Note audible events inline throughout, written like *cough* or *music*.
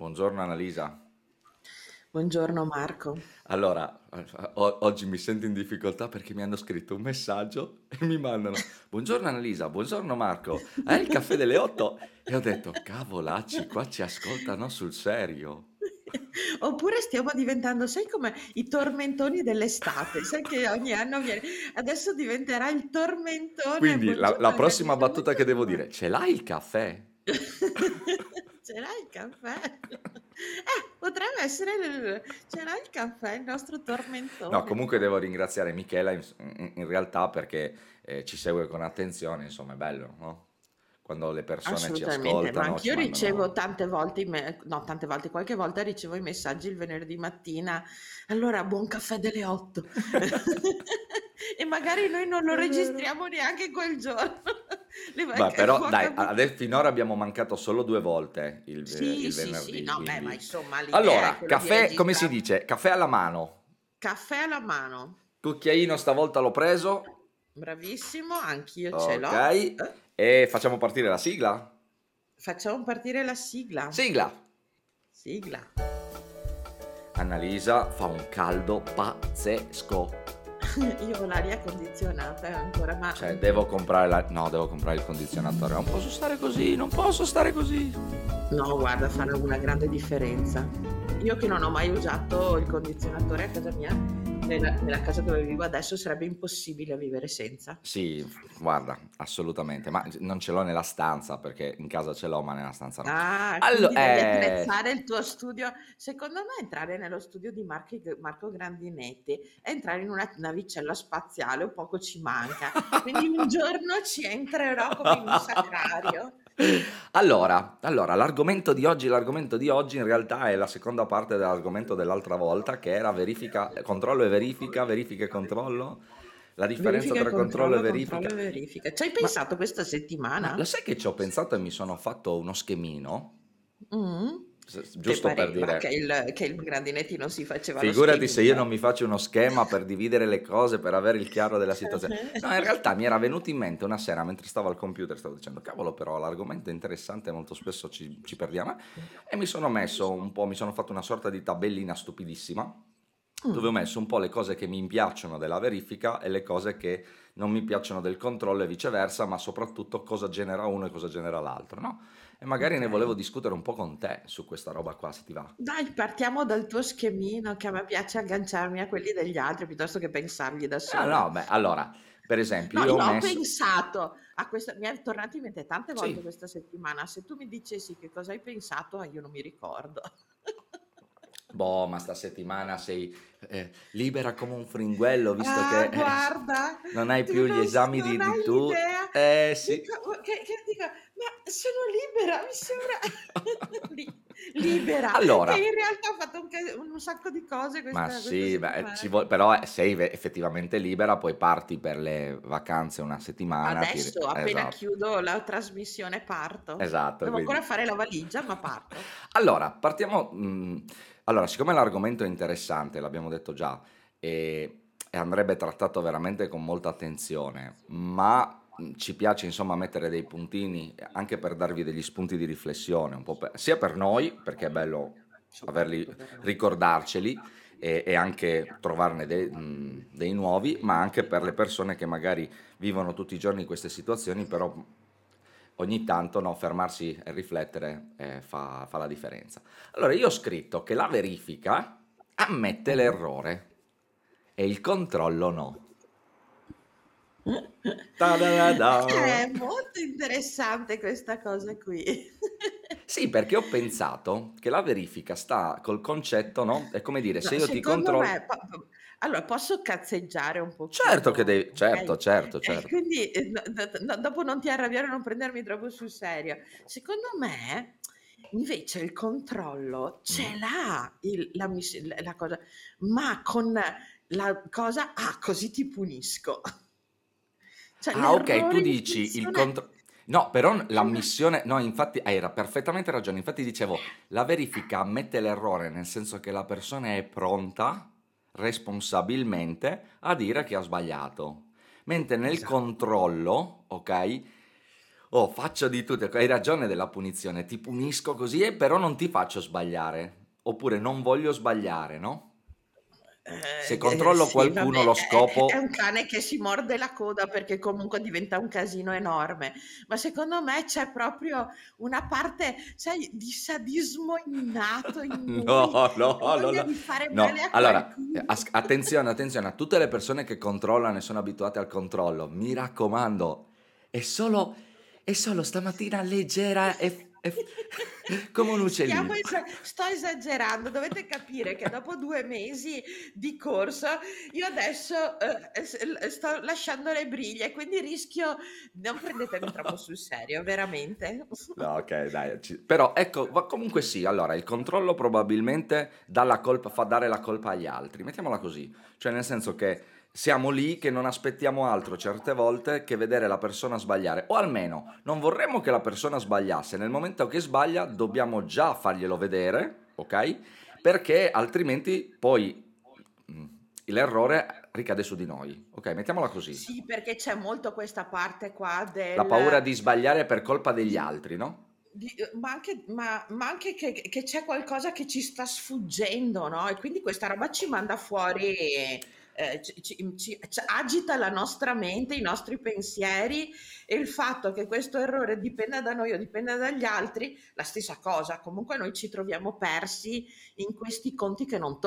Buongiorno Annalisa. Buongiorno Marco. Allora, o- oggi mi sento in difficoltà perché mi hanno scritto un messaggio e mi mandano Buongiorno Annalisa, buongiorno Marco, hai il caffè delle 8? E ho detto, cavolacci, qua ci ascoltano sul serio. *laughs* Oppure stiamo diventando, sai come i tormentoni dell'estate, sai che ogni anno viene, adesso diventerà il tormentone. Quindi la, Buongiorno la prossima Annalisa, battuta che devo buongiorno dire, ce l'hai il caffè? *laughs* l'hai il caffè? *laughs* Eh, potrebbe essere, il- ce l'hai il caffè, il nostro No, tormentone. comunque devo ringraziare Michela in, in- realtà perché eh, ci segue con attenzione, insomma è bello, no? Quando le persone ci ma ascoltano, ci anch'io ricevo mandano... tante volte, i me- no, tante volte, qualche volta ricevo i messaggi il venerdì mattina, allora buon caffè delle 8. *laughs* *laughs* E magari noi non lo registriamo neanche quel giorno. *laughs* Manca- però dai, adesso finora abbiamo mancato solo due volte il, Sì, il sì, sì, venerdì, no, beh, ma insomma Allora, caffè, come si dice? Caffè alla mano. Caffè alla mano, Cucchiaino stavolta l'ho preso, bravissimo, anch'io ce l'ho. ok. E facciamo partire la sigla? Facciamo partire la sigla. Sigla! Sigla. Annalisa fa un caldo pazzesco. *laughs* Io ho l'aria condizionata ancora, ma Cioè, devo comprare la... No, devo comprare il condizionatore. Non posso stare così, non posso stare così. no, guarda, farà una grande differenza. Io che non ho mai usato il condizionatore a casa mia, nella, nella casa dove vivo adesso sarebbe impossibile vivere senza. Sì, guarda, assolutamente. Ma non ce l'ho nella stanza, perché in casa ce l'ho, ma nella stanza no. Ah, Allo- quindi devi eh, attrezzare il tuo studio. Secondo me entrare nello studio di Marco, Marco Grandinetti è entrare in una navicella spaziale, un poco ci manca. Quindi un giorno ci entrerò come in un sacrario. Allora, allora, l'argomento di oggi, l'argomento di oggi in realtà è la seconda parte dell'argomento dell'altra volta, che era verifica, controllo e verifica, verifica e controllo. La differenza Verifica e tra controllo e controllo, verifica. controllo e verifica. Ci hai Ma, pensato questa ma settimana? lo sai che ci ho pensato e mi sono fatto uno schemino? Mm? S- Che Giusto per pareva che dire, il, che il Grandinetti non si faceva figurati se io non mi faccio uno schema per dividere le cose, per avere il chiaro della situazione. No, in realtà mi era venuto in mente una sera mentre stavo al computer, stavo dicendo, cavolo, però l'argomento è interessante, molto spesso ci, ci perdiamo. E mi sono messo un po', mi sono fatto una sorta di tabellina stupidissima, dove ho messo un po' le cose che mi piacciono della verifica e le cose che non mi piacciono del controllo e viceversa, ma soprattutto cosa genera uno e cosa genera l'altro, no? E magari ne volevo discutere un po' con te su questa roba qua, se ti va. Dai, partiamo dal tuo schemino, che a me piace agganciarmi a quelli degli altri piuttosto che pensarli da Ah, sola. no, beh, allora, per esempio, No, io ho ho messo... pensato a questo, mi è tornato in mente tante volte Sì, questa settimana. Se tu mi dicessi che cosa hai pensato, io non mi ricordo. Boh, ma sta settimana sei eh, libera come un fringuello, visto Ah, che eh, guarda, non hai più gli non, esami di, di tu. Eh sì. Dico, che, che dico, ma sono libera, mi sembra *laughs* Li- libera, che Allora, in realtà ho fatto un, un sacco di cose ma questa, questa sì, beh, vuole, però eh, sei effettivamente libera, poi parti per le vacanze una settimana. Ti... Adesso, appena Esatto, chiudo la trasmissione, parto. esatto, Devo quindi... ancora fare la valigia, ma parto. Allora, partiamo... mh, allora, siccome l'argomento è interessante, l'abbiamo detto già, e, e andrebbe trattato veramente con molta attenzione, ma ci piace insomma mettere dei puntini anche per darvi degli spunti di riflessione, per- sia per noi, perché è bello averli, ricordarceli e, e anche trovarne dei, mh, dei nuovi, ma anche per le persone che magari vivono tutti i giorni queste situazioni, però ogni tanto no, fermarsi e riflettere eh, fa, fa la differenza. Allora, io ho scritto che la verifica ammette l'errore e il controllo no. Ta-da-da-da. È molto interessante questa cosa qui. *laughs* Sì, perché ho pensato che la verifica sta col concetto, no? È come dire, se No, io ti controllo... me, allora posso cazzeggiare un Certo che pochino, devi... Certo, ok? certo, E certo. quindi eh, no- no- no, dopo non ti arrabbiare, non prendermi troppo sul serio. Secondo me, invece, il controllo ce Mm. l'ha il- la, miss- la cosa, ma con la cosa, ah, così ti punisco. *laughs* Cioè, Ah, ok, tu di dici il controllo... No, però è una... l'ammissione... No, infatti hai ra- perfettamente ragione. Infatti dicevo, la verifica ammette l'errore, nel senso che la persona è pronta responsabilmente a dire che ha sbagliato. Mentre nel Esatto. controllo, ok, Oh, faccio di tutto. Hai ragione della punizione. Ti punisco così, e però non ti faccio sbagliare. Oppure non voglio sbagliare, no? Se Eh, eh, controllo sì, qualcuno vabbè, lo è, è- è scopo. un cane che si morde la coda perché comunque diventa un casino enorme, ma secondo me c'è proprio una parte, sai, di sadismo innato in noi, *laughs* No, no, no, no. di fare No, male a allora, eh, as- attenzione, attenzione a tutte le persone che controllano e sono abituate al controllo. Mi raccomando, è solo, è solo stamattina leggera e, *laughs* come un uccellino. esa- sto esagerando, dovete capire che dopo due mesi di corso io adesso eh, sto lasciando le briglie, quindi rischio, non prendetemi troppo *laughs* sul serio, veramente. No, ok, dai. ci- Però ecco, comunque sì, allora il controllo probabilmente dà la colpa, fa dare la colpa agli altri, mettiamola così, cioè nel senso che siamo lì che non aspettiamo altro certe volte che vedere la persona sbagliare, o almeno non vorremmo che la persona sbagliasse, nel momento che sbaglia dobbiamo già farglielo vedere, ok? Perché altrimenti poi mm, l'errore ricade su di noi, ok? Mettiamola così. Sì, perché c'è molto questa parte qua La paura del... di sbagliare per colpa degli altri, no? di- ma anche, ma, ma anche che, che c'è qualcosa che ci sta sfuggendo, no? E quindi questa roba ci manda fuori, eh, ci, ci- ci- agita la nostra mente, i nostri pensieri e il fatto che questo errore dipenda da noi o dipenda dagli altri, la stessa cosa. Comunque noi ci troviamo persi in questi conti che non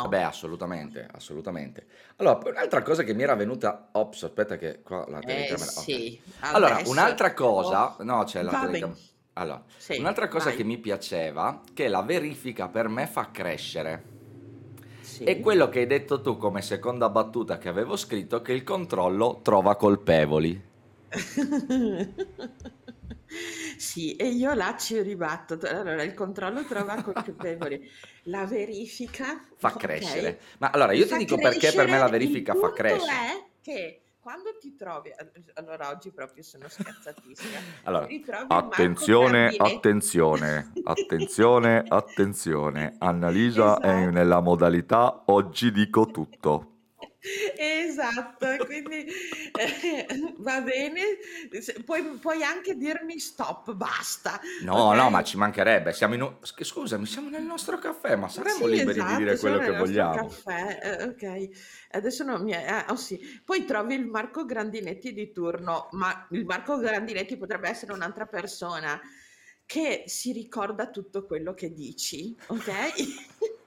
Beh, tornano. assolutamente, assolutamente. Allora, un'altra cosa che mi era venuta... Ops, aspetta che qua la Eh telecamera... Ok. sì, Allora, adesso... un'altra oh, cosa... No, c'è la telecamera... Allora, Sì, un'altra cosa che vai. mi piaceva, che la verifica per me fa crescere. E Sì. quello che hai detto tu come seconda battuta che avevo scritto, che il controllo trova colpevoli. *laughs* Sì, e io là ci ribatto. Allora, il controllo trova colpevoli, *laughs* la verifica, Fa ok, crescere. Ma allora, io ti dico perché per me la verifica fa crescere. è che quando ti trovi, allora oggi proprio sono scazzatissima, *laughs* ti Allora, attenzione, attenzione, attenzione, *laughs* attenzione. Annalisa è Esatto. nella modalità oggi dico tutto. Esatto, e quindi eh, va bene, se- puoi, puoi anche dirmi stop, basta, No, no, ma ok? ci mancherebbe. Siamo in Scusami, siamo nel nostro caffè, ma saremmo Sì, liberi di esatto, dire quello nel che nostro vogliamo. caffè, eh, ok. Adesso non mi è... ah, oh sì. Poi trovi il Marco Grandinetti di turno, ma il Marco Grandinetti potrebbe essere un'altra persona che si ricorda tutto quello che dici, ok? *laughs*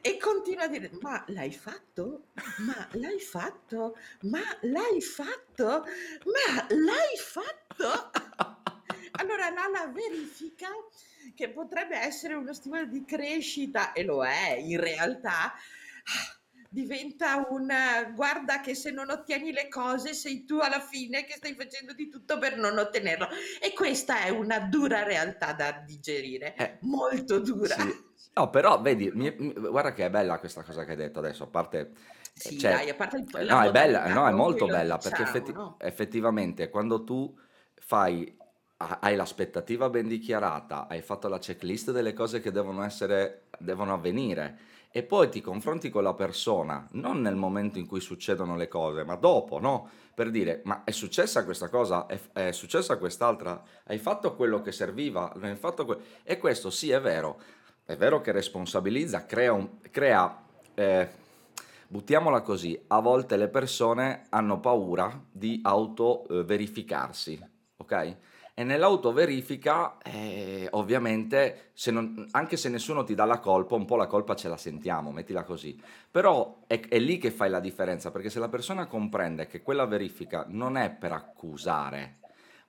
E continua a dire, ma l'hai fatto? Ma l'hai fatto? Ma l'hai fatto? Ma l'hai fatto? Allora là la verifica che potrebbe essere uno stimolo di crescita, e lo è in realtà, diventa un guarda che se non ottieni le cose sei tu alla fine che stai facendo di tutto per non ottenerlo. E questa è una dura realtà da digerire, Eh, molto dura. sì. No, però vedi, mi- mi- guarda che è bella questa cosa che hai detto adesso, a parte... Sì, Cioè, dai, a parte il- eh, la no, è bella, modalità no, è con cui molto lo bella, perché effetti- no? effettivamente quando tu fai, ha- hai l'aspettativa ben dichiarata, hai fatto la checklist delle cose che devono essere, devono avvenire, e poi ti confronti con la persona, non nel momento in cui succedono le cose, ma dopo, no? Per dire, ma è successa questa cosa, è, è successa quest'altra, hai fatto quello che serviva, non hai fatto que- e questo sì è vero, è vero che responsabilizza, crea, un- crea eh, buttiamola così, a volte le persone hanno paura di auto-verificarsi, ok? E nell'autoverifica, eh, ovviamente, se non- anche se nessuno ti dà la colpa, un po' la colpa ce la sentiamo, mettila così. Però è, è lì che fai la differenza, perché se la persona comprende che quella verifica non è per accusare,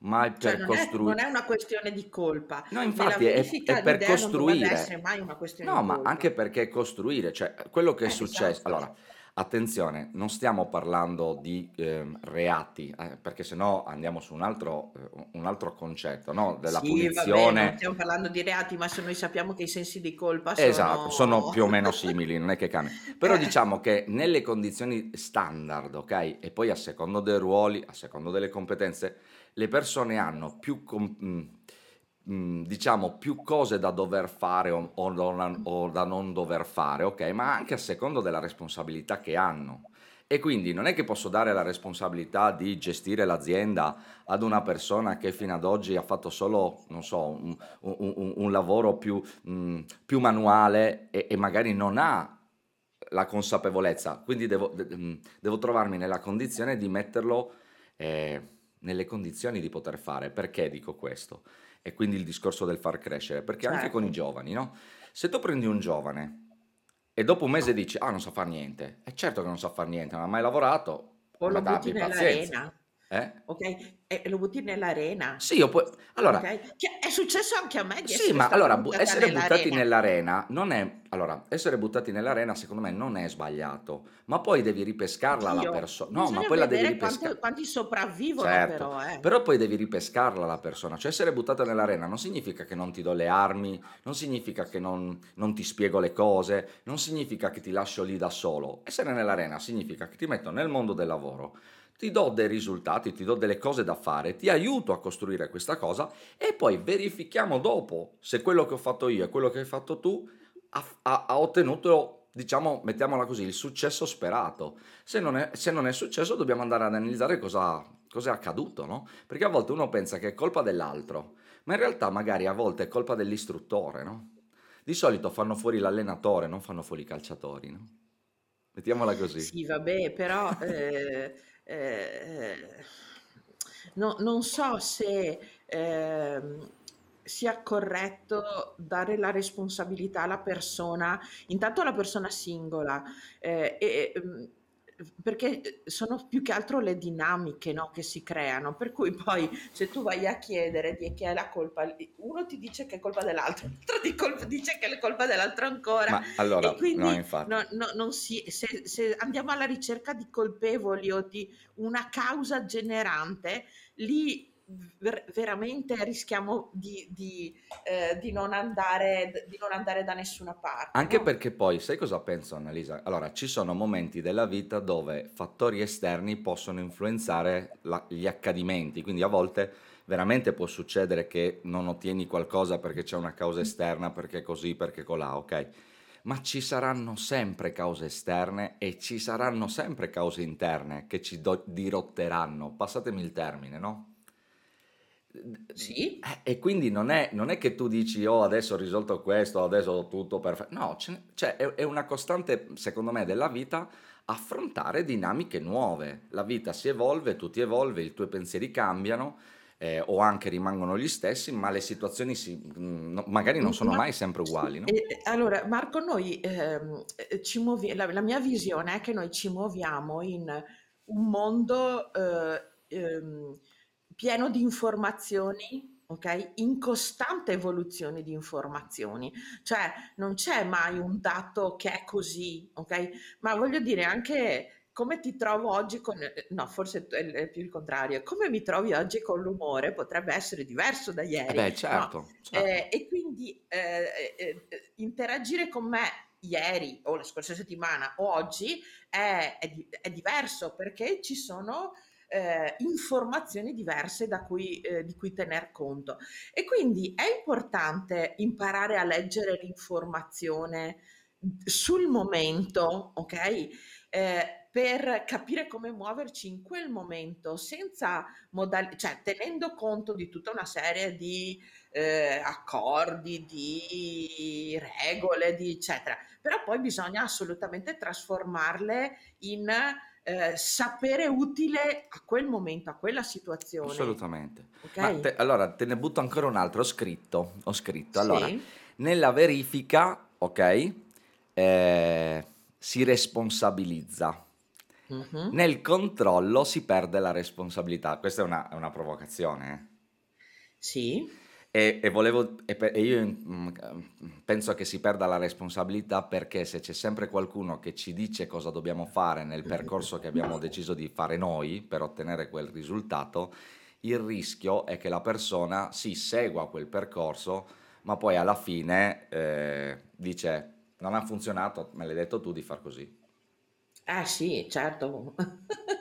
ma è Cioè per non è, non costruire... è una questione di colpa. No, Nella infatti è, è verifica per l'idea non dovrebbe essere costruire. mai una questione No, di ma colpa. anche perché costruire, cioè quello che è Eh, successo. esatto. Allora, attenzione, non stiamo parlando di ehm, reati, eh, perché sennò andiamo su un altro, eh, un altro concetto, no? Della Sì, vabbè, non punizione. stiamo parlando di reati, ma se noi sappiamo che i sensi di colpa Esatto, sono sono... più o meno *laughs* simili, non è che cambia. Però Eh, diciamo che nelle condizioni standard, ok? E poi a secondo dei ruoli, a secondo delle competenze, le persone hanno più, mh, mh, diciamo, più cose da dover fare o, o da non dover fare, ok? Ma anche a secondo della responsabilità che hanno. E quindi non è che posso dare la responsabilità di gestire l'azienda ad una persona che fino ad oggi ha fatto solo, non so, un, un- un- lavoro più, mh, più manuale e, e magari non ha la consapevolezza. Quindi devo, de- devo trovarmi nella condizione di metterlo eh, nelle condizioni di poter fare. Perché dico questo? E quindi il discorso del far crescere. Perché anche con i Certo. giovani, no? Se tu prendi un giovane e dopo un mese dici, ah, non sa fare niente, è certo che non sa fare niente, non ha mai lavorato, O lo ma butti abbi pazienza. Nell'arena, Eh? ok? E lo butti nell'arena, Sì, io poi... Allora, ok? Che è successo anche a me di sì, ma allora bu- essere buttati nell'arena. nell'arena non è... Allora, essere buttati nell'arena secondo me non è sbagliato, ma poi devi ripescarla la Oddio, persona. No, ma poi la devi ripescare. quanti sopravvivono Certo, però, eh. però poi devi ripescarla la persona, cioè essere buttata nell'arena non significa che non ti do le armi, non significa che non, non ti spiego le cose, non significa che ti lascio lì da solo. Essere nell'arena significa che ti metto nel mondo del lavoro, ti do dei risultati, ti do delle cose da fare, ti aiuto a costruire questa cosa e poi verifichiamo dopo se quello che ho fatto io e quello che hai fatto tu ha, ha- ha ottenuto, diciamo, mettiamola così, il successo sperato. Se non è, se non è successo dobbiamo andare ad analizzare cosa, cosa è accaduto, no? Perché a volte uno pensa che è colpa dell'altro, ma in realtà magari a volte è colpa dell'istruttore, no? Di solito fanno fuori l'allenatore, non fanno fuori i calciatori, no? Mettiamola così. Sì, vabbè, però *laughs* eh, eh, no- non so se ehm, sia corretto dare la responsabilità alla persona, intanto alla persona singola, eh, e, mm, perché sono più che altro le dinamiche, no, che si creano, per cui poi se tu vai a chiedere di chi è la colpa, uno ti dice che è colpa dell'altro, *laughs* l'altro dice che è colpa dell'altro ancora. Ma allora, no, quindi infatti. no- no- non si- se, se andiamo alla ricerca di colpevoli o di una causa generante, lì ver- veramente rischiamo di, di, eh, di non andare, di non andare da nessuna parte, Anche no? perché poi, sai cosa penso, Annalisa? Allora, ci sono momenti della vita dove fattori esterni possono influenzare la- gli accadimenti, quindi a volte veramente può succedere che non ottieni qualcosa perché c'è una causa esterna, perché così, perché colà, ok? Ma ci saranno sempre cause esterne e ci saranno sempre cause interne che ci do- dirotteranno, passatemi il termine, no? Sì, Eh, E quindi non è, non è che tu dici, oh, adesso ho risolto questo, adesso ho tutto perfetto. No, cioè, è, è una costante, secondo me, della vita affrontare dinamiche nuove. La vita si evolve, tu ti evolvi, i tuoi pensieri cambiano, eh, o anche rimangono gli stessi, ma le situazioni si- no- magari non sono Ma mai sempre uguali, no? e- e allora Marco, noi ehm, eh, ci muovi- la, la mia visione è che noi ci muoviamo in un mondo eh, ehm, pieno di informazioni, ok? In costante evoluzione di informazioni, cioè non c'è mai un dato che è così, ok? Ma voglio dire anche come ti trovo oggi con, eh, no, forse è più il contrario, come mi trovi oggi con l'umore potrebbe essere diverso da Eh ieri, beh, no? certo, certo. Eh, e quindi eh, eh, eh, interagire con me ieri o la scorsa settimana o oggi è, è è diverso perché ci sono eh, informazioni diverse cui, eh, di cui tener conto. E quindi è importante imparare a leggere l'informazione sul momento, ok? Eh, per capire come muoverci in quel momento, senza modalità, cioè tenendo conto di tutta una serie di eh, accordi, di regole, di eccetera. Però poi bisogna assolutamente trasformarle in eh, sapere utile a quel momento, a quella situazione. Assolutamente. Ma Ok? te- allora te ne butto ancora un altro, ho scritto, ho scritto. Allora, Sì, nella verifica, ok, eh, si responsabilizza. Mhm. Nel controllo si perde la responsabilità. Questa è una, è una provocazione. Sì, eh. E, e volevo, e e io mm, penso che si perda la responsabilità perché se c'è sempre qualcuno che ci dice cosa dobbiamo fare nel percorso che abbiamo deciso di fare noi per ottenere quel risultato, il rischio è che la persona si segua quel percorso, ma poi alla fine eh, dice non ha funzionato, me l'hai detto tu di far così. eh sì, certo. *laughs*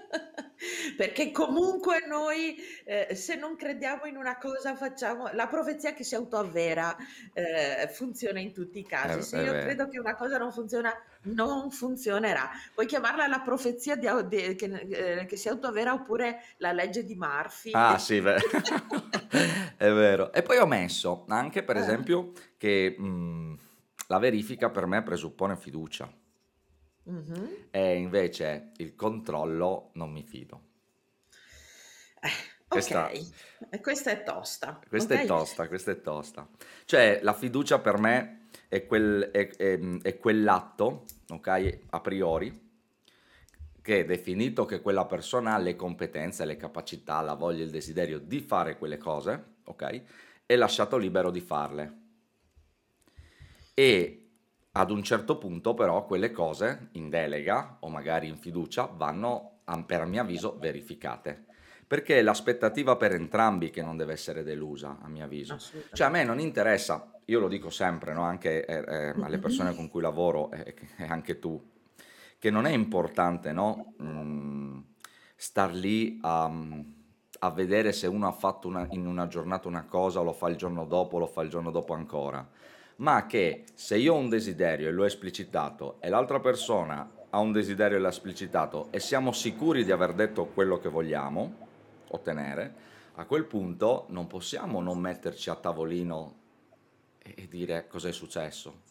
Perché comunque noi, ehm, se non crediamo in una cosa facciamo la profezia che si autoavvera, ehm, funziona in tutti i casi. Se è io credo che una cosa non funziona, non funzionerà. Puoi chiamarla la profezia di de che n ehm, che si autoavvera oppure la legge di Murphy. Ah sì, ve *laughs* è vero. E poi ho messo anche per Eh. esempio che, mhmm, la verifica per me presuppone fiducia. Mh-mh. E invece il controllo non mi fido. Eh, Questa è tosta, questa è okay? tosta, questa è tosta. Cioè la fiducia per me è quel è ehm, è quell'atto, okay, a priori, che definito che quella persona ha le competenze, le capacità, la voglia, il desiderio di fare quelle cose, okay, è lasciato libero di farle. E ad un certo punto però quelle cose in delega o magari in fiducia vanno, per mio avviso, verificate. Perché è l'aspettativa per entrambi che non deve essere delusa, a mio avviso. Cioè a me non interessa, io lo dico sempre, no, anche, ehm, ehm, alle persone con cui lavoro e che e anche tu, che non è importante, no, mhmm, star lì a mhmm, a vedere se uno ha fatto una in una giornata una cosa, lo fa il giorno dopo, lo fa il giorno dopo ancora, ma che se io ho un desiderio e l'ho esplicitato e l'altra persona ha un desiderio e l'ha esplicitato e siamo sicuri di aver detto quello che vogliamo ottenere, a quel punto non possiamo non metterci a tavolino e dire cos'è successo.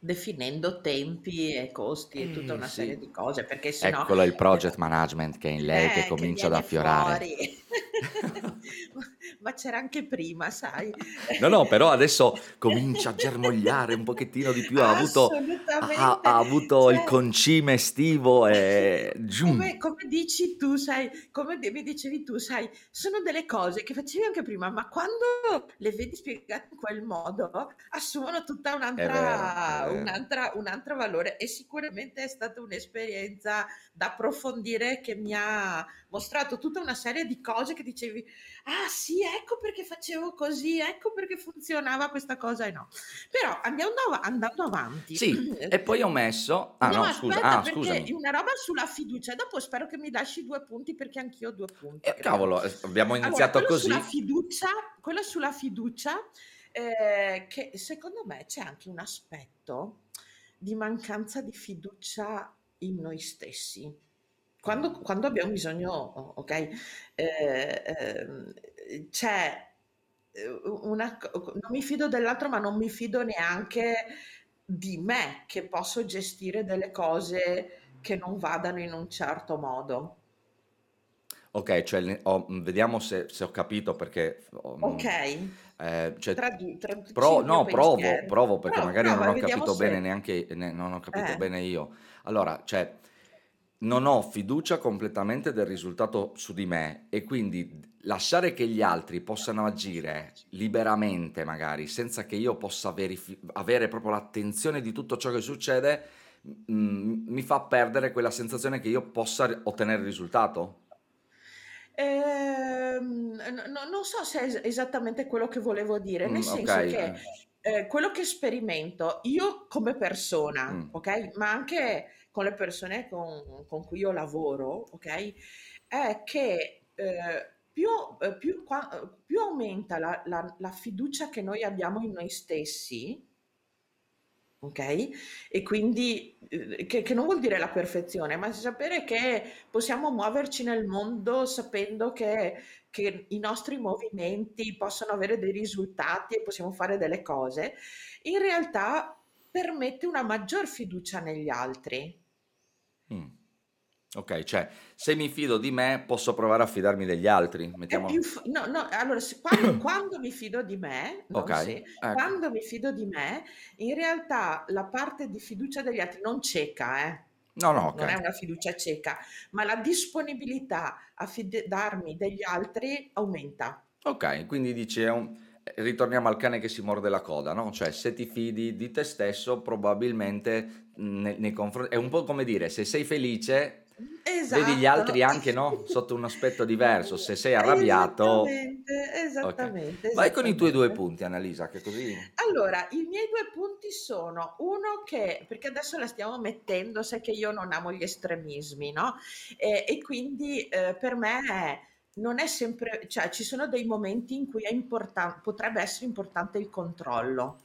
Definendo tempi e costi e tutta Eh una serie sì. di cose, perché se no Eccolo il eh project management che è in lei che eh, che comincia ad viene affiorare. *laughs* Ma c'era anche prima, sai? No, no, però adesso comincia a germogliare un pochettino di più, ha avuto ha ha avuto il cioè concime estivo e come come dici tu, sai, come mi dicevi tu, sai, sono delle cose che facevi anche prima, ma quando le vedi spiegate in quel modo, assumono tutta È vero, è un'altra vero. un'altra un altro valore e sicuramente è stata un'esperienza da approfondire che mi ha mostrato tutta una serie di cose che dicevi: "Ah sì, ecco perché facevo così, ecco perché funzionava questa cosa e no". Però andiamo ava andando avanti Sì, *clears throat* e poi ho messo ah No, no scusa, ah scusami. una roba sulla fiducia, dopo spero che mi lasci 2 punti perché anch'io ho 2 punti, Eh cavolo, es abbiamo Allora, iniziato sulla così. fiducia quello sulla fiducia, ehm, che secondo me c'è anche un aspetto di mancanza di fiducia in noi stessi. Quando quando abbiamo bisogno o okay, ehm, ehm, c'è, una non mi fido dell'altro, ma non mi fido neanche di me, che posso gestire delle cose che non vadano in un certo modo. Okay, cioè mhmm, vediamo se se ho capito perché mhmm, Okay. ehm, cioè Tradu pro il mio no, provo, provo perché Pro magari non prova e ho capito bene se neanche ne non ho capito eh. bene io. Allora, cioè non ho fiducia completamente del risultato su di me e quindi lasciare che gli altri possano agire liberamente magari, senza che io possa verifi avere proprio l'attenzione di tutto ciò che succede, mhmm, mi fa perdere quella sensazione che io possa ottenere il risultato? Ehm, no no non so se è es esattamente quello che volevo dire, nel Mh, senso okay, che, eh. quello che sperimento io come persona, Mh. okay, ma anche con le persone con con cui io lavoro, okay, è che, ehm, più ehm, più più aumenta la la la fiducia che noi abbiamo in noi stessi Okay? E quindi, uhm, che che non vuol dire la perfezione, ma sapere che possiamo muoverci nel mondo sapendo che che i nostri movimenti possono avere dei risultati e possiamo fare delle cose, in realtà permette una maggior fiducia negli altri. Mh. Okay, cioè se mi fido di me posso provare a fidarmi degli altri, f no, no, allora se quan *clears throat* quando mi fido di me, Okay, se, ecco. quando mi fido di me, in realtà la parte di fiducia degli altri non cieca eh, No, no, non è okay. una fiducia cieca, ma la disponibilità a fidarmi degli altri aumenta. Okay, quindi dici è un ritorniamo al cane che si morde la coda, no, cioè se ti fidi di te stesso probabilmente, ne nei confron è un po' come dire se sei felice vedi gli Esatto. altri anche, no, sotto un aspetto diverso. Se sei arrabbiato Esattamente, okay. esattamente, Vai con i tuoi 2 esattamente. punti Annalisa, che così Allora, i miei 2 punti sono: uno che perché adesso la stiamo mettendo, sai che io non amo gli estremismi, no, e e quindi, ehm, per me non è sempre cioè ci sono dei momenti in cui è importan potrebbe essere importante il controllo.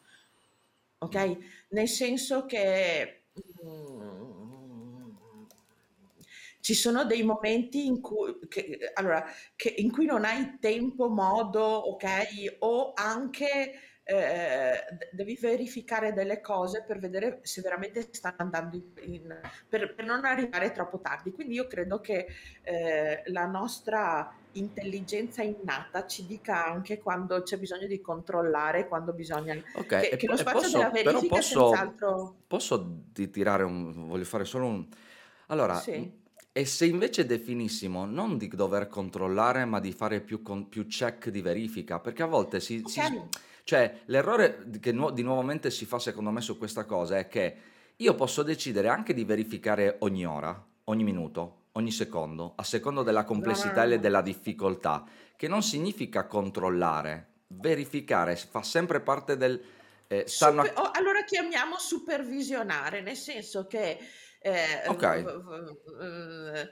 Mh. Okay? Nel senso che, mhmm, ci sono dei momenti in cui che allora, che in cui non hai tempo, modo, okay, o anche, d devi verificare delle cose per vedere se veramente stanno andando in in per per non arrivare troppo tardi. Quindi io credo che, ehm, la nostra intelligenza innata ci dica anche quando c'è bisogno di controllare, quando bisogna Okay, che e che lo spazio della posso però verifica è posso senz'altro posso tirare un voglio fare solo un allora, Sì. e se invece definissimo non di dover controllare, ma di fare più con più check di verifica? Perché a volte si si Okay. cioè l'errore che nuo di nuovamente si fa secondo me su questa cosa è che io posso decidere anche di verificare ogni ora, ogni minuto, ogni secondo, a secondo della complessità e della difficoltà, che non significa controllare. Verificare fa sempre parte del ehm, stanno Supe a o allora chiamiamo supervisionare, nel senso che, v Okay. v v uhm, mhmm,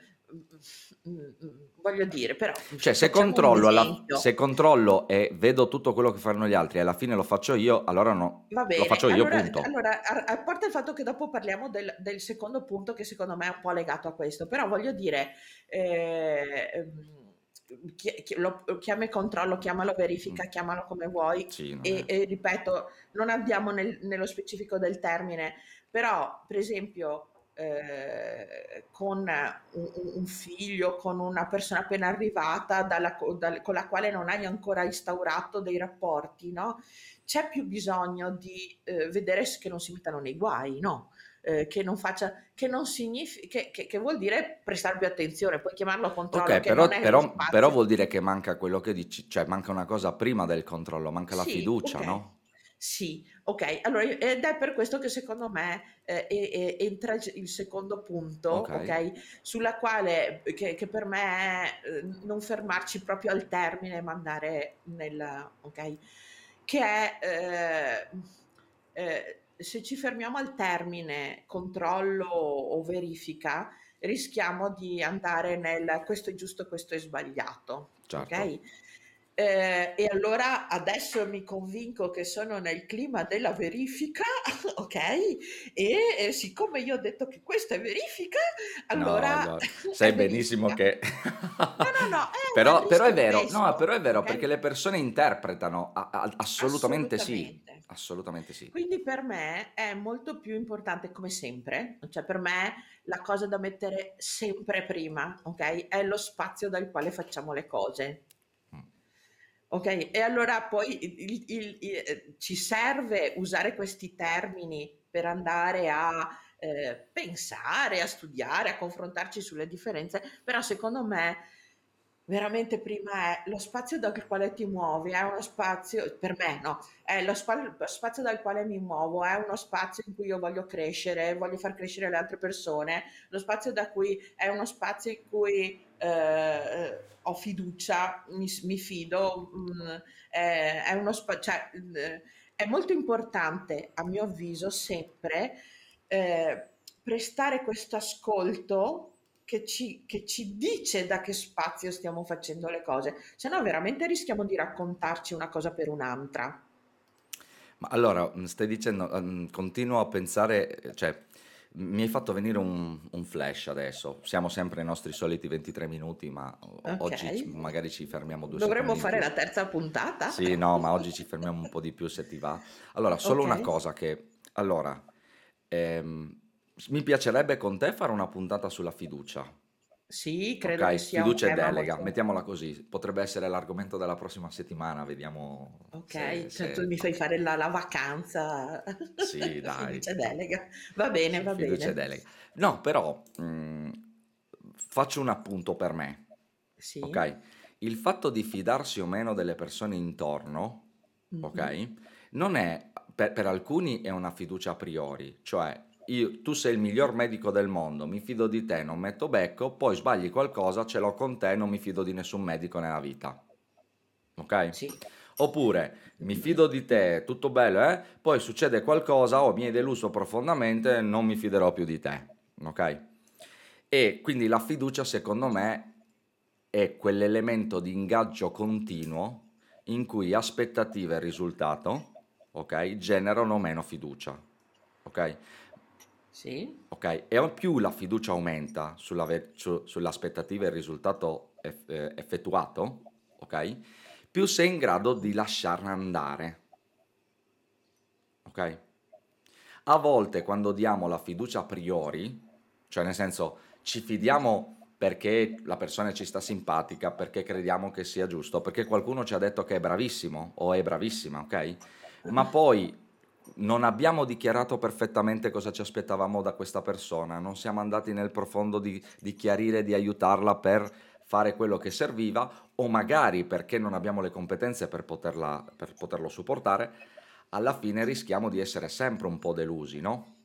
voglio dire, però Cioè se controllo alla se controllo e vedo tutto quello che fanno gli altri e alla fine lo faccio io, allora no Va lo bene, faccio io, allora punto. allora a a parte il fatto che dopo parliamo del del secondo punto che secondo me è un po' legato a questo, però voglio dire, ehm, chi chi lo chiama controllo, chiamalo verifica, chiamalo come vuoi Sì, e e ripeto, non andiamo nel nello specifico del termine, però per esempio, ehm, con u u un figlio, con una persona appena arrivata dalla dal con la quale non hai ancora instaurato dei rapporti, no, c'è più bisogno di, uhm, vedere che non si mettano nei guai, no, ehm, che non faccia che non signifi che che che vuol dire prestar più attenzione, puoi chiamarlo controllo, non però però però vuol dire che manca quello che dici cioè manca una cosa prima del controllo, manca la Sì, fiducia, okay. no? Sì, okay. Allora ed è per questo che secondo me, ehm, e e entra il secondo punto, Okay. okay, sulla quale che che per me è, uhm, non fermarci proprio al termine, ma andare nel okay, che è, ehm, ehm, se ci fermiamo al termine controllo o verifica, rischiamo di andare nel: "Questo è giusto, questo è sbagliato", Certo. okay? Ehm, e allora adesso mi convinco che sono nel clima della verifica, *laughs* okay, e e siccome io ho detto che questa è verifica, No, allora no, *laughs* è sai benissimo verifica. che No, no, no, eh, *laughs* il però però è è vero, no, però è vero perché okay? le persone interpretano, a a assolutamente sì, Assolutamente. assolutamente sì. Quindi per me è molto più importante, come sempre, cioè per me la cosa da mettere sempre prima, okay, è lo spazio dal quale facciamo le cose. Okay, e allora poi il il i ehm, ci serve usare questi termini per andare a, ehm, pensare, a studiare, a confrontarci sulle differenze, però secondo me veramente prima è lo spazio dal quale ti muovi, è uno spazio per me, no, è lo spa spazio dal quale mi muovo, è uno spazio in cui io voglio crescere, voglio far crescere le altre persone, lo spazio da cui è uno spazio in cui, ehm, ho fiducia, mi mi fido, mhmm, è è uno spa cioè, mhmm, è molto importante a mio avviso sempre, ehm, prestare questo ascolto che ci che ci dice da che spazio stiamo facendo le cose, se no veramente rischiamo di raccontarci una cosa per un'altra. Ma allora, mhmm, stai dicendo uhm, continuo a pensare cioè mi hai fatto venire un un flash adesso. Siamo sempre ai nostri soliti 23 minuti, ma o oggi Okay. magari ci fermiamo 2 Dovremmo secondi in fare la terza puntata? Sì, no, ma oggi ci fermiamo un po' di più se ti va. Allora, solo una Okay. cosa che allora, ehm, mi piacerebbe con te fare una puntata sulla fiducia. Sì, credo che sia un fiducia e tema delega, molto mettiamola così. Potrebbe essere l'argomento della prossima settimana, vediamo se Okay, cioè tu se mi fai fare la la vacanza *laughs* Sì, *laughs* dai. fiducia delega. Va bene, Fi va fiducia e bene. delega. No, però, mhmm, faccio un appunto per me, Sì. okay, il fatto di fidarsi o meno delle persone intorno, Mh-mh. okay, non è pe per alcuni è una fiducia a priori, cioè io, tu sei il miglior medico del mondo, mi fido di te, non metto becco, poi sbagli qualcosa, ce l'ho con te, non mi fido di nessun medico nella vita. Ok? Sì. Oppure mi fido di te, tutto bello, eh? Poi succede qualcosa o oh, mi hai deluso profondamente, non mi fiderò più di te. Ok? E quindi la fiducia, secondo me, è quell'elemento di ingaggio continuo in cui aspettative e risultato, ok, generano meno fiducia. Ok? Sì. Ok, e più la fiducia aumenta sulla, su, sull'aspettativa e il risultato eff, eh, effettuato, ok? Più sei in grado di lasciarne andare. Ok? A volte quando diamo la fiducia a priori, cioè nel senso ci fidiamo perché la persona ci sta simpatica, perché crediamo che sia giusto, perché qualcuno ci ha detto che è bravissimo o è bravissima, ok? Ma poi non abbiamo dichiarato perfettamente cosa ci aspettavamo da questa persona, non siamo andati nel profondo di, di chiarire, di aiutarla per fare quello che serviva o magari perché non abbiamo le competenze per, poterla, per poterlo supportare, alla fine rischiamo di essere sempre un po' delusi, no?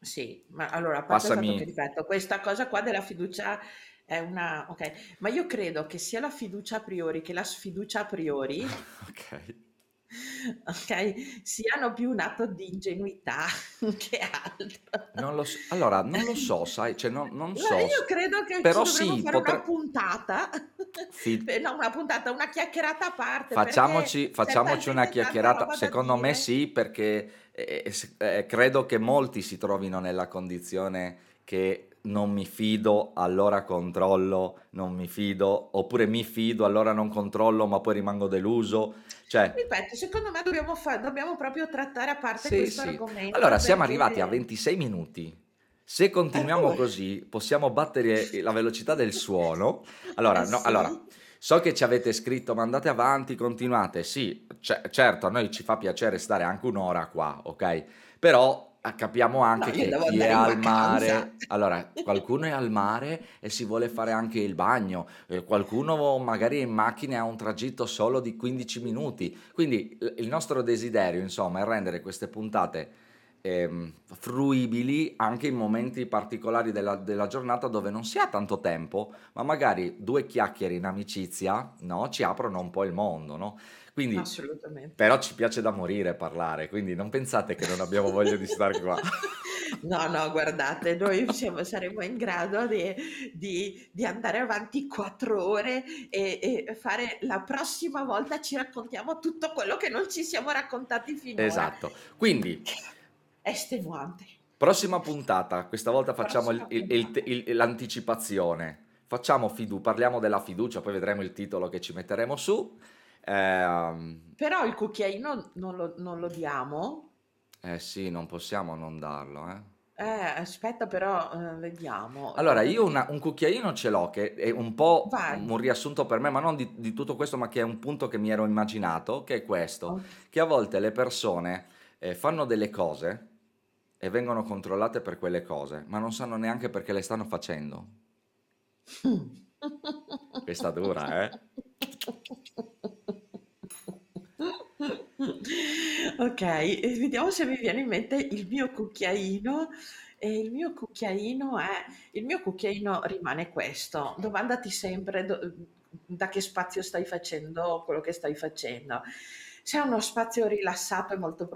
Sì, ma allora, a parte Passami... ripeto, questa cosa qua della fiducia è una... Ok, ma io credo che sia la fiducia a priori che la sfiducia a priori *laughs* Ok. Ok, siano più un atto di ingenuità *laughs* che altro. Non lo so, allora, non lo so, sai, cioè non, non so, io credo che ci però dovremmo sì, fare una potre... puntata, fi- *laughs* Eh, no, una puntata, una chiacchierata a parte, Facciamoci, facciamoci una chiacchierata, secondo me sì, perché eh, eh, eh, credo che molti si trovino nella condizione che non mi fido, allora controllo, non mi fido, oppure mi fido, allora non controllo, ma poi rimango deluso. Cioè, Ripeto, secondo me dobbiamo, fa- dobbiamo proprio trattare a parte sì, questo sì. argomento Allora, siamo arrivati a perché... 26 minuti. Se continuiamo Oh, così, possiamo battere la velocità del suono. Allora, eh no, allora, so che ci avete scritto, ma andate avanti, continuate. Sì, ce- certo, a noi ci fa piacere stare anche un'ora qua, ok? Però capiamo no, anche io che chi è al mare, allora, *laughs* qualcuno è al mare e si vuole fare anche il bagno, eh, qualcuno magari in macchina ha un tragitto solo di 15 minuti. Quindi il nostro desiderio, insomma, è rendere queste puntate ehm, fruibili anche in momenti particolari della, della giornata dove non si ha tanto tempo, ma magari due chiacchiere in amicizia, no, ci aprono un po' il mondo, no? Quindi, Assolutamente. però ci piace da morire parlare, quindi non pensate che non abbiamo voglia di stare qua. *laughs* No, no, guardate, noi siamo- saremo in grado di, di- di andare avanti quattro ore e, e fare la prossima volta ci raccontiamo tutto quello che non ci siamo raccontati finora. Esatto. Quindi, *laughs* È estenuante. prossima puntata, questa volta facciamo il- il- il- l'anticipazione. Facciamo fidu, parliamo della fiducia, poi vedremo il titolo che ci metteremo su. Ehm, Però il cucchiaino non lo, non lo diamo. eh sì, non possiamo non darlo, eh. Eh, aspetta, però eh, vediamo. Allora, io una- un cucchiaino ce l'ho che è un po' Vai. un riassunto per me, ma non di, di tutto questo, ma che è un punto che mi ero immaginato, che è questo, Oh. che a volte le persone eh, fanno delle cose e vengono controllate per quelle cose, ma non sanno neanche perché le stanno facendo. *laughs* Questa dura, eh? Ok, e vediamo se mi viene in mente il mio cucchiaino. E il mio cucchiaino è, il mio cucchiaino rimane questo. Domandati sempre do- da che spazio stai facendo quello che stai facendo. Se è uno spazio rilassato è molto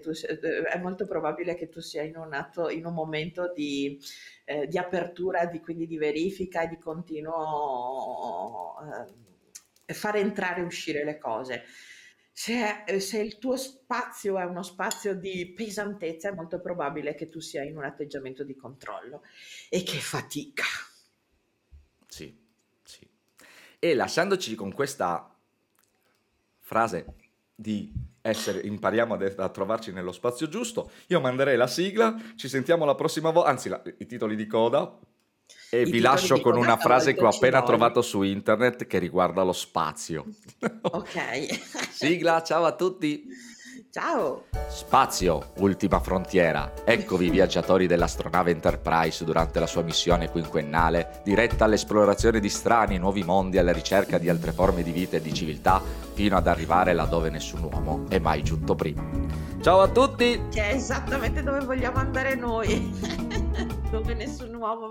tu, eh, è molto probabile che tu sia in un atto, in un momento di, eh, di apertura, di, quindi di verifica e di continuo eh, fare entrare e uscire le cose. Se, è- se il tuo spazio è uno spazio di pesantezza, è molto probabile che tu sia in un atteggiamento di controllo e che fatica. Sì, sì. E lasciandoci con questa frase di essere, impariamo ad- a trovarci nello spazio giusto, io manderei la sigla, ci sentiamo la prossima volta, anzi la- i titoli di coda, e I vi lascio con una a frase che ho appena vogliono. trovato su internet che riguarda lo spazio. Ok. *laughs* Sigla, ciao a tutti! Ciao. Spazio, ultima frontiera. Eccovi *laughs* viaggiatori dell'astronave Enterprise durante la sua missione quinquennale, diretta all'esplorazione di strani nuovi mondi alla ricerca di altre forme di vita e di civiltà, fino ad arrivare laddove nessun uomo è mai giunto prima. Ciao a tutti! Che è esattamente dove vogliamo andare noi, *laughs* dove nessun uomo